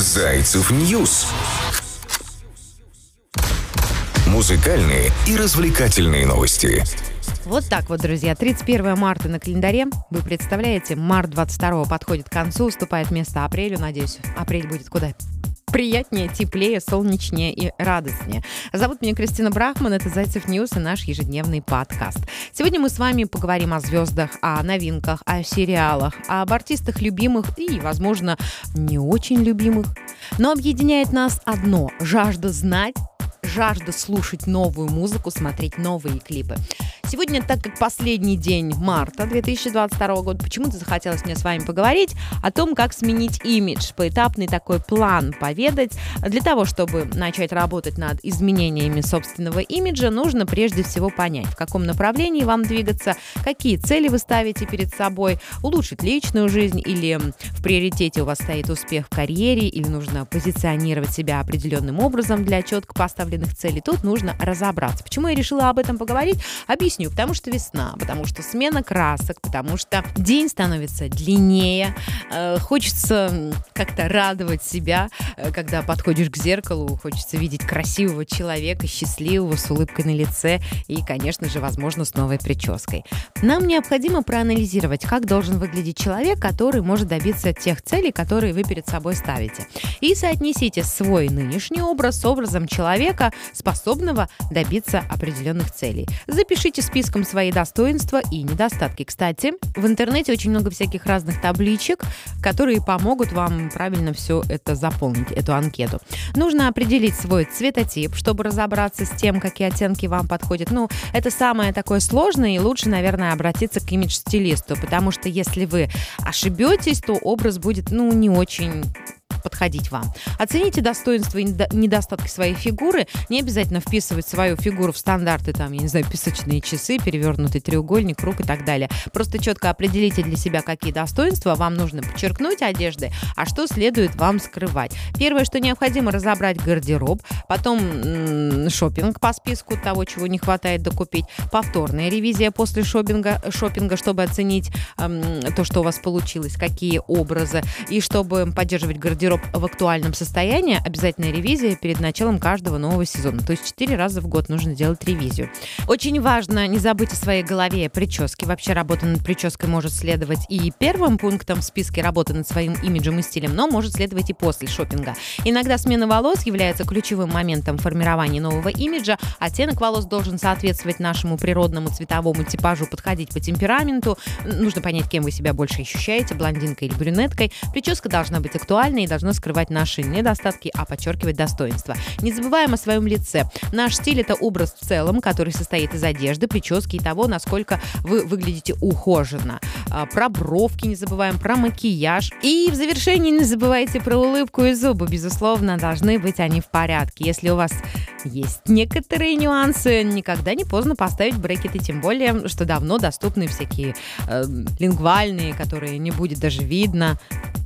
Зайцев News. Музыкальные и развлекательные новости. Вот так вот, друзья. 31 марта на календаре. Вы представляете, март 22 подходит к концу, уступает место апрелю. Надеюсь, апрель будет куда приятнее, теплее, солнечнее и радостнее. Зовут меня Кристина Брахман, это Зайцев News и наш ежедневный подкаст. Сегодня мы с вами поговорим о звездах, о новинках, о сериалах, об артистах любимых и, возможно, не очень любимых. Но объединяет нас одно – жажда знать, жажда слушать новую музыку, смотреть новые клипы. Сегодня, так как последний день марта 2022 года, почему-то захотелось мне с вами поговорить о том, как сменить имидж, поэтапный такой план поведать. Для того, чтобы начать работать над изменениями собственного имиджа, нужно прежде всего понять, в каком направлении вам двигаться, какие цели вы ставите перед собой, улучшить личную жизнь или в приоритете у вас стоит успех в карьере, или нужно позиционировать себя определенным образом для четко поставленных целей. Тут нужно разобраться. Почему я решила об этом поговорить? Объясню Объясню. Потому что весна, потому что смена красок, потому что день становится длиннее. Э, хочется как-то радовать себя, э, когда подходишь к зеркалу. Хочется видеть красивого человека, счастливого, с улыбкой на лице и, конечно же, возможно, с новой прической. Нам необходимо проанализировать, как должен выглядеть человек, который может добиться тех целей, которые вы перед собой ставите. И соотнесите свой нынешний образ с образом человека, способного добиться определенных целей. Запишите списком свои достоинства и недостатки. Кстати, в интернете очень много всяких разных табличек, которые помогут вам правильно все это заполнить, эту анкету. Нужно определить свой цветотип, чтобы разобраться с тем, какие оттенки вам подходят. Ну, это самое такое сложное, и лучше, наверное, обратиться к имидж-стилисту, потому что если вы ошибетесь, то образ будет, ну, не очень подходить вам. Оцените достоинства и недостатки своей фигуры. Не обязательно вписывать свою фигуру в стандарты, там, я не знаю, песочные часы, перевернутый треугольник, круг и так далее. Просто четко определите для себя, какие достоинства вам нужно подчеркнуть одежды, а что следует вам скрывать. Первое, что необходимо, разобрать гардероб, потом шопинг по списку того, чего не хватает докупить, повторная ревизия после шопинга, шопинга чтобы оценить эм, то, что у вас получилось, какие образы, и чтобы поддерживать гардероб гардероб в актуальном состоянии, обязательная ревизия перед началом каждого нового сезона. То есть 4 раза в год нужно делать ревизию. Очень важно не забыть о своей голове прически. Вообще работа над прической может следовать и первым пунктом в списке работы над своим имиджем и стилем, но может следовать и после шопинга. Иногда смена волос является ключевым моментом формирования нового имиджа. Оттенок волос должен соответствовать нашему природному цветовому типажу, подходить по темпераменту. Нужно понять, кем вы себя больше ощущаете, блондинкой или брюнеткой. Прическа должна быть актуальной и должна должно скрывать наши недостатки, а подчеркивать достоинства. Не забываем о своем лице. Наш стиль — это образ в целом, который состоит из одежды, прически и того, насколько вы выглядите ухоженно. А, про бровки не забываем, про макияж. И в завершении не забывайте про улыбку и зубы. Безусловно, должны быть они в порядке. Если у вас есть некоторые нюансы, никогда не поздно поставить брекеты, тем более, что давно доступны всякие э, лингвальные, которые не будет даже видно.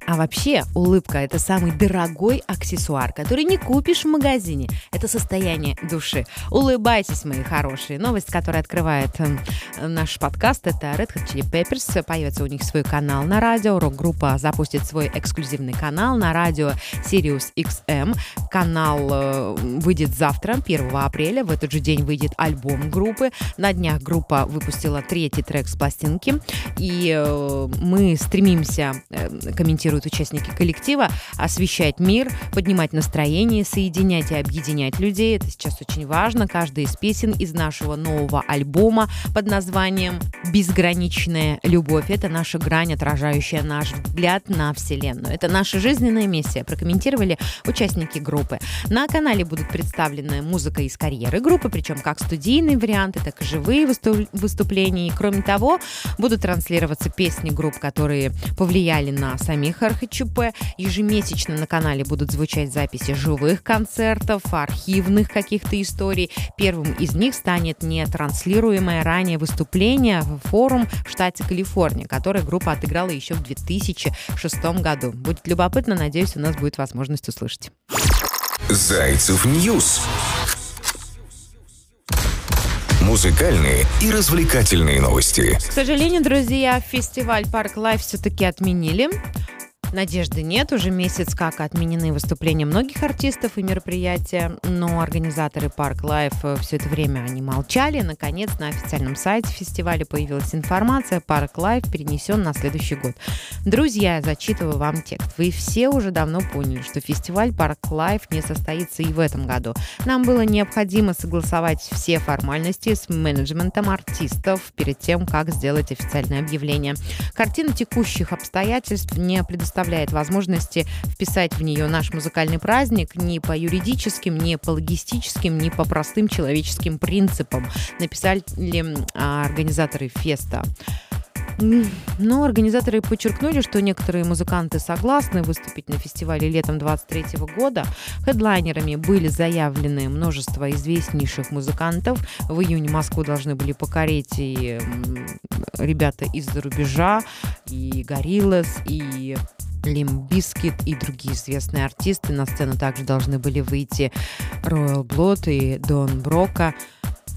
А вообще улыбка – это самый дорогой аксессуар, который не купишь в магазине. Это состояние души. Улыбайтесь, мои хорошие. Новость, которая открывает э, наш подкаст, это Red Hot Chili Peppers. Появится у них свой канал на радио. Рок-группа запустит свой эксклюзивный канал на радио Sirius XM. Канал э, выйдет завтра, 1 апреля. В этот же день выйдет альбом группы. На днях группа выпустила третий трек с пластинки. И э, мы стремимся э, комментировать делают участники коллектива, освещать мир, поднимать настроение, соединять и объединять людей. Это сейчас очень важно. Каждая из песен из нашего нового альбома под названием «Безграничная любовь» — это наша грань, отражающая наш взгляд на Вселенную. Это наша жизненная миссия, прокомментировали участники группы. На канале будут представлены музыка из карьеры группы, причем как студийные варианты, так и живые выступления. И кроме того, будут транслироваться песни групп, которые повлияли на самих РХЧП. Ежемесячно на канале будут звучать записи живых концертов, архивных каких-то историй. Первым из них станет нетранслируемое ранее выступление в форум в штате Калифорния, которое группа отыграла еще в 2006 году. Будет любопытно, надеюсь, у нас будет возможность услышать. Зайцев News музыкальные и развлекательные новости. К сожалению, друзья, фестиваль Park Live все-таки отменили. Надежды нет, уже месяц как отменены выступления многих артистов и мероприятия, но организаторы Park Live все это время они молчали. Наконец, на официальном сайте фестиваля появилась информация, Park Live перенесен на следующий год. Друзья, я зачитываю вам текст. Вы все уже давно поняли, что фестиваль Park Live не состоится и в этом году. Нам было необходимо согласовать все формальности с менеджментом артистов перед тем, как сделать официальное объявление. Картина текущих обстоятельств не предоставляет предоставляет возможности вписать в нее наш музыкальный праздник ни по юридическим, ни по логистическим, ни по простым человеческим принципам, написали а, организаторы феста. Но организаторы подчеркнули, что некоторые музыканты согласны выступить на фестивале летом 23 года. Хедлайнерами были заявлены множество известнейших музыкантов. В июне Москву должны были покорить и ребята из-за рубежа, и Gorillaz, и Limp Bizkit и другие известные артисты. На сцену также должны были выйти Royal Blood и Don Broco.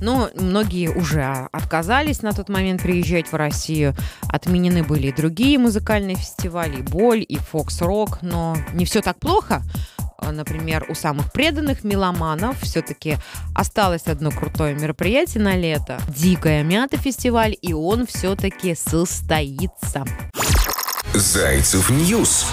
Но многие уже отказались на тот момент приезжать в Россию. Отменены были и другие музыкальные фестивали, и Боль, и Fox Rock. Но не все так плохо. Например, у самых преданных меломанов все-таки осталось одно крутое мероприятие на лето. Дикая мята фестиваль, и он все-таки состоится. Зайцев News.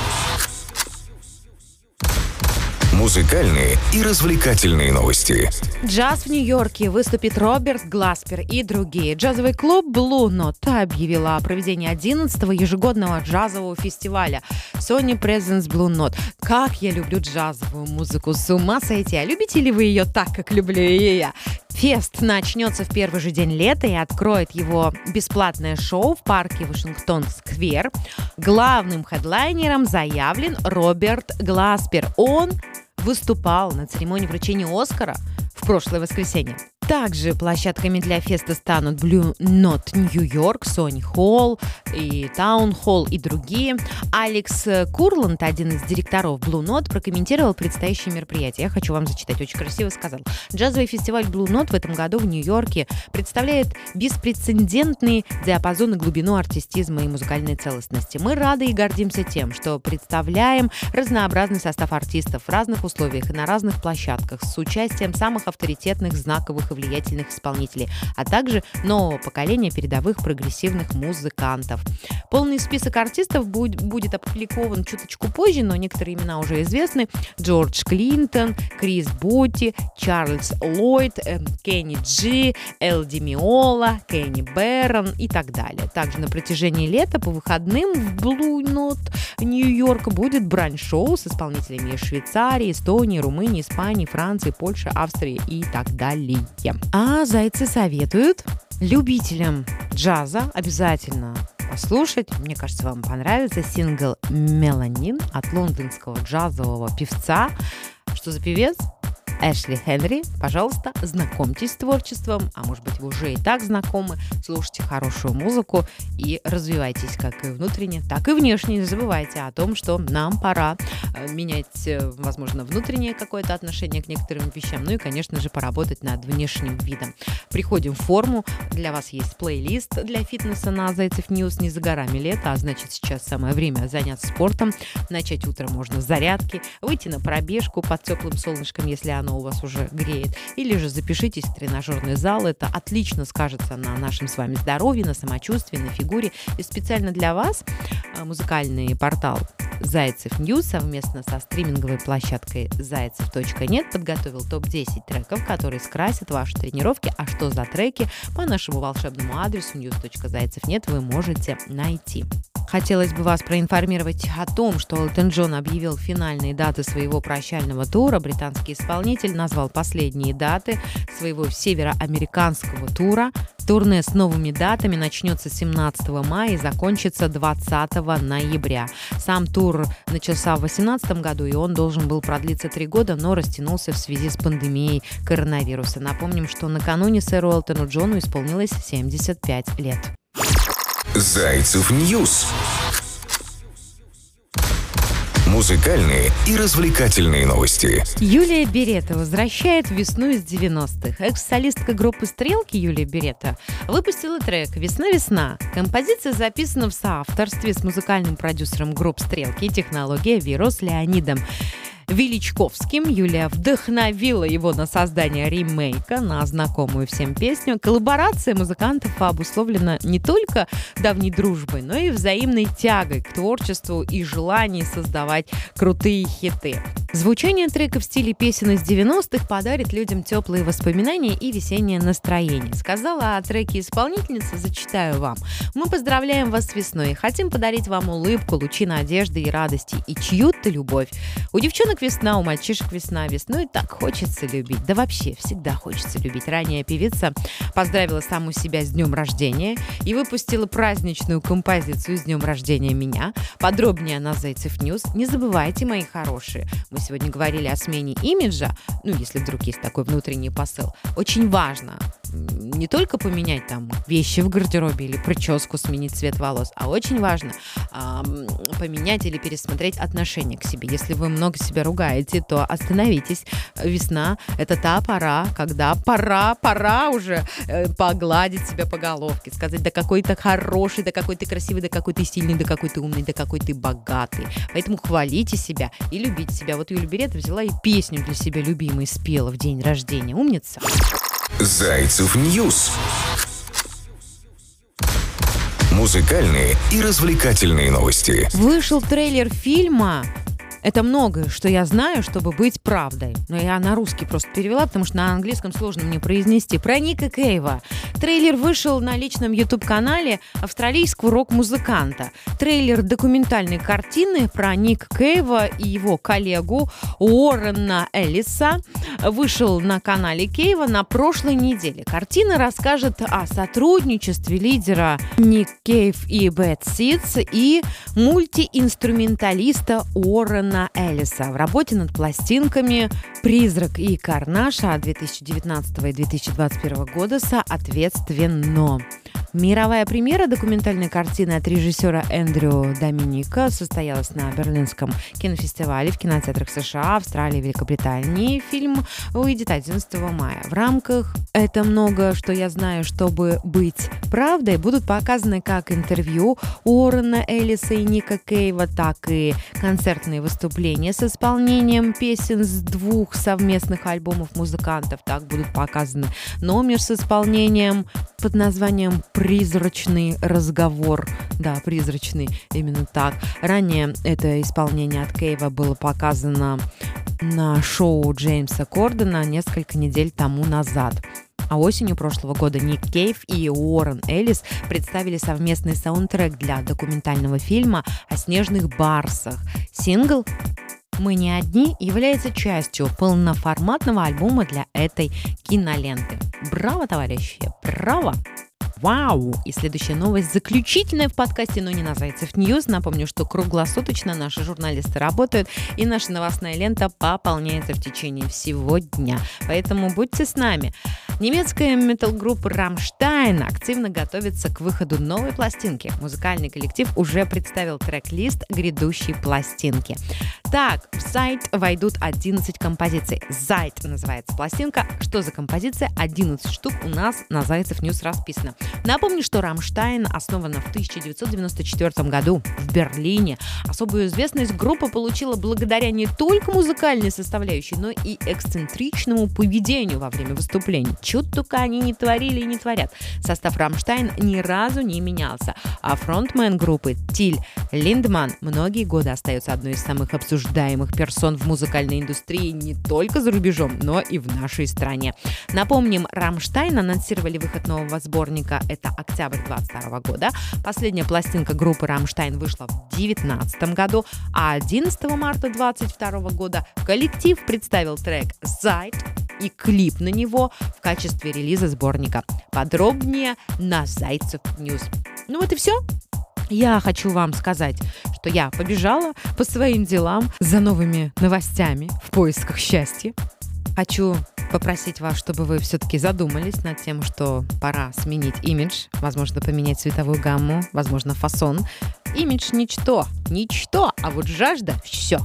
Музыкальные и развлекательные новости. Джаз в Нью-Йорке выступит Роберт Гласпер и другие. Джазовый клуб Blue Note объявила о проведении 11-го ежегодного джазового фестиваля Sony Presence Blue Note. Как я люблю джазовую музыку, с ума сойти. А любите ли вы ее так, как люблю ее я? Фест начнется в первый же день лета и откроет его бесплатное шоу в парке Вашингтон-сквер. Главным хедлайнером заявлен Роберт Гласпер. Он выступал на церемонии вручения Оскара в прошлое воскресенье. Также площадками для феста станут Blue Note New York, Sony Hall и Town Hall и другие. Алекс Курланд, один из директоров Blue Note, прокомментировал предстоящее мероприятие. Я хочу вам зачитать, очень красиво сказал. Джазовый фестиваль Blue Note в этом году в Нью-Йорке представляет беспрецедентный диапазон и глубину артистизма и музыкальной целостности. Мы рады и гордимся тем, что представляем разнообразный состав артистов в разных условиях и на разных площадках с участием самых авторитетных, знаковых и влиятельных исполнителей, а также нового поколения передовых прогрессивных музыкантов. Полный список артистов будет, будет опубликован чуточку позже, но некоторые имена уже известны. Джордж Клинтон, Крис Бути, Чарльз Ллойд, Кенни Джи, Элди Миола, Кенни Бэрон и так далее. Также на протяжении лета по выходным в Blue Note Нью-Йорк будет брань-шоу с исполнителями из Швейцарии, Эстонии, Румынии, Испании, Франции, Польши, Австрии и так далее. А зайцы советуют любителям джаза обязательно послушать. Мне кажется, вам понравится сингл «Меланин» от лондонского джазового певца. Что за певец? Эшли Хенри. Пожалуйста, знакомьтесь с творчеством, а может быть вы уже и так знакомы, слушайте хорошую музыку и развивайтесь как и внутренне, так и внешне. Не забывайте о том, что нам пора э, менять, э, возможно, внутреннее какое-то отношение к некоторым вещам, ну и, конечно же, поработать над внешним видом. Приходим в форму, для вас есть плейлист для фитнеса на Зайцев News, не за горами лето, а значит сейчас самое время заняться спортом, начать утро можно с зарядки, выйти на пробежку под теплым солнышком, если оно оно у вас уже греет. Или же запишитесь в тренажерный зал. Это отлично скажется на нашем с вами здоровье, на самочувствии, на фигуре. И специально для вас а, музыкальный портал Зайцев News совместно со стриминговой площадкой zaycev.net подготовил топ-10 треков, которые скрасят ваши тренировки. А что за треки по нашему волшебному адресу news.зайцев.нет вы можете найти. Хотелось бы вас проинформировать о том, что Элтон Джон объявил финальные даты своего прощального тура. Британский исполнитель назвал последние даты своего североамериканского тура. Турне с новыми датами начнется 17 мая и закончится 20 ноября. Сам тур начался в 2018 году, и он должен был продлиться три года, но растянулся в связи с пандемией коронавируса. Напомним, что накануне сэру Элтону Джону исполнилось 75 лет. Зайцев News Музыкальные и развлекательные новости. Юлия Берета возвращает весну из 90-х. Экс-солистка группы «Стрелки» Юлия Берета выпустила трек «Весна-весна». Композиция записана в соавторстве с музыкальным продюсером групп «Стрелки» и технология «Вирус» Леонидом. Величковским. Юлия вдохновила его на создание ремейка на знакомую всем песню. Коллаборация музыкантов обусловлена не только давней дружбой, но и взаимной тягой к творчеству и желанием создавать крутые хиты. Звучание трека в стиле песен из 90-х подарит людям теплые воспоминания и весеннее настроение. Сказала о треке исполнительница, зачитаю вам. Мы поздравляем вас с весной, хотим подарить вам улыбку, лучи надежды и радости и чью-то любовь. У девчонок весна, у мальчишек весна, весной так хочется любить. Да вообще, всегда хочется любить. Ранее певица поздравила саму себя с днем рождения и выпустила праздничную композицию с днем рождения меня. Подробнее на Зайцев News. Не забывайте, мои хорошие, мы сегодня говорили о смене имиджа, ну, если вдруг есть такой внутренний посыл, очень важно не только поменять там вещи в гардеробе или прическу, сменить цвет волос, а очень важно э, поменять или пересмотреть отношение к себе. Если вы много себя ругаете, то остановитесь. Весна — это та пора, когда пора, пора уже э, погладить себя по головке, сказать, да какой ты хороший, да какой ты красивый, да какой ты сильный, да какой ты умный, да какой ты богатый. Поэтому хвалите себя и любите себя. Вот Юля Берет взяла и песню для себя любимой спела в день рождения. Умница. Зайцев News. Музыкальные и развлекательные новости. Вышел трейлер фильма это многое, что я знаю, чтобы быть правдой. Но я на русский просто перевела, потому что на английском сложно мне произнести. Про Ника Кейва. Трейлер вышел на личном YouTube-канале австралийского рок-музыканта. Трейлер документальной картины про Ника Кейва и его коллегу Уоррена Эллиса вышел на канале Кейва на прошлой неделе. Картина расскажет о сотрудничестве лидера Nick Cave и Bad Seeds и мультиинструменталиста Уоррена Джона Эллиса в работе над пластинками «Призрак» и «Карнаша» 2019 и 2021 года соответственно. Мировая премьера документальной картины от режиссера Эндрю Доминика состоялась на Берлинском кинофестивале в кинотеатрах США, Австралии Великобритании. Фильм выйдет 11 мая. В рамках «Это много, что я знаю, чтобы быть правдой» будут показаны как интервью Уоррена Эллиса и Ника Кейва, так и концертные выступления с исполнением песен с двух совместных альбомов музыкантов. Так будут показаны номер с исполнением под названием «Призрачный разговор». Да, призрачный, именно так. Ранее это исполнение от Кейва было показано на шоу Джеймса Кордена несколько недель тому назад. А осенью прошлого года Ник Кейв и Уоррен Эллис представили совместный саундтрек для документального фильма о снежных барсах. Сингл «Мы не одни» является частью полноформатного альбома для этой киноленты. Браво, товарищи! Браво! Вау! И следующая новость заключительная в подкасте, но не на Зайцев News. Напомню, что круглосуточно наши журналисты работают, и наша новостная лента пополняется в течение всего дня. Поэтому будьте с нами. Немецкая метал-группа «Рамштайн» активно готовится к выходу новой пластинки. Музыкальный коллектив уже представил трек-лист грядущей пластинки. Так, в Zeit войдут 11 композиций. «Zeit» называется пластинка. Что за композиция? 11 штук у нас на Зайцев News расписано. Напомню, что «Рамштайн» основана в 1994 году в Берлине. Особую известность группа получила благодаря не только музыкальной составляющей, но и эксцентричному поведению во время выступлений. Что только они не творили и не творят. Состав «Рамштайн» ни разу не менялся, а фронтмен группы Тиль Линдман многие годы остается одной из самых обсуждаемых персон в музыкальной индустрии не только за рубежом, но и в нашей стране. Напомним, «Рамштайн» анонсировали выход нового сборника это октябрь 22 года. Последняя пластинка группы «Рамштайн» вышла в 2019 году, а 11 марта 22 года коллектив представил трек «Zeit» и клип на него в качестве релиза сборника. Подробнее на Зайцев News. Ну вот и все. Я хочу вам сказать, что я побежала по своим делам за новыми новостями в поисках счастья. Хочу попросить вас, чтобы вы все-таки задумались над тем, что пора сменить имидж, возможно, поменять цветовую гамму, возможно, фасон. Имидж – ничто, ничто, а вот жажда – все,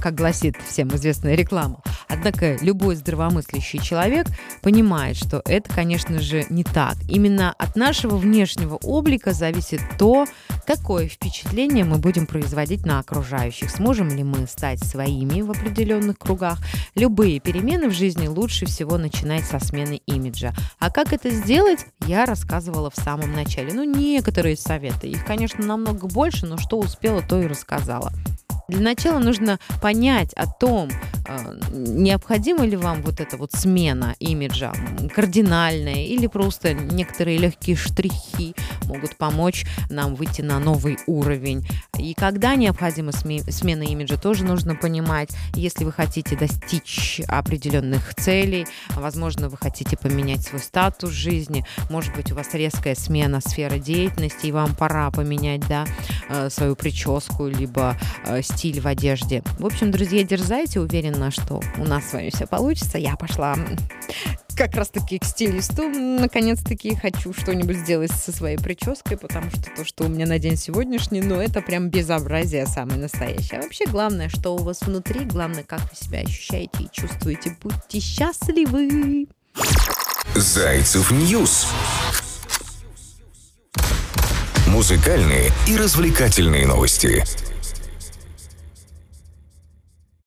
как гласит всем известная реклама. Однако любой здравомыслящий человек понимает, что это, конечно же, не так. Именно от нашего внешнего облика зависит то, какое впечатление мы будем производить на окружающих. Сможем ли мы стать своими в определенных кругах? Любые перемены в жизни лучше всего начинать со смены имиджа. А как это сделать, я рассказывала в самом начале. Ну, некоторые советы. Их, конечно, намного больше, но что успела, то и рассказала. Для начала нужно понять о том, а, необходима ли вам вот эта вот смена имиджа, кардинальная или просто некоторые легкие штрихи могут помочь нам выйти на новый уровень. И когда необходима смена имиджа, тоже нужно понимать, если вы хотите достичь определенных целей, возможно, вы хотите поменять свой статус жизни, может быть, у вас резкая смена сферы деятельности, и вам пора поменять да, э, свою прическу, либо э, стиль в одежде. В общем, друзья, дерзайте, уверена, что у нас с вами все получится. Я пошла как раз-таки к стилисту. Наконец-таки хочу что-нибудь сделать со своей прической, потому что то, что у меня на день сегодняшний, ну, это прям безобразие самое настоящее. А вообще главное, что у вас внутри, главное, как вы себя ощущаете и чувствуете. Будьте счастливы! Зайцев News. Музыкальные и развлекательные новости.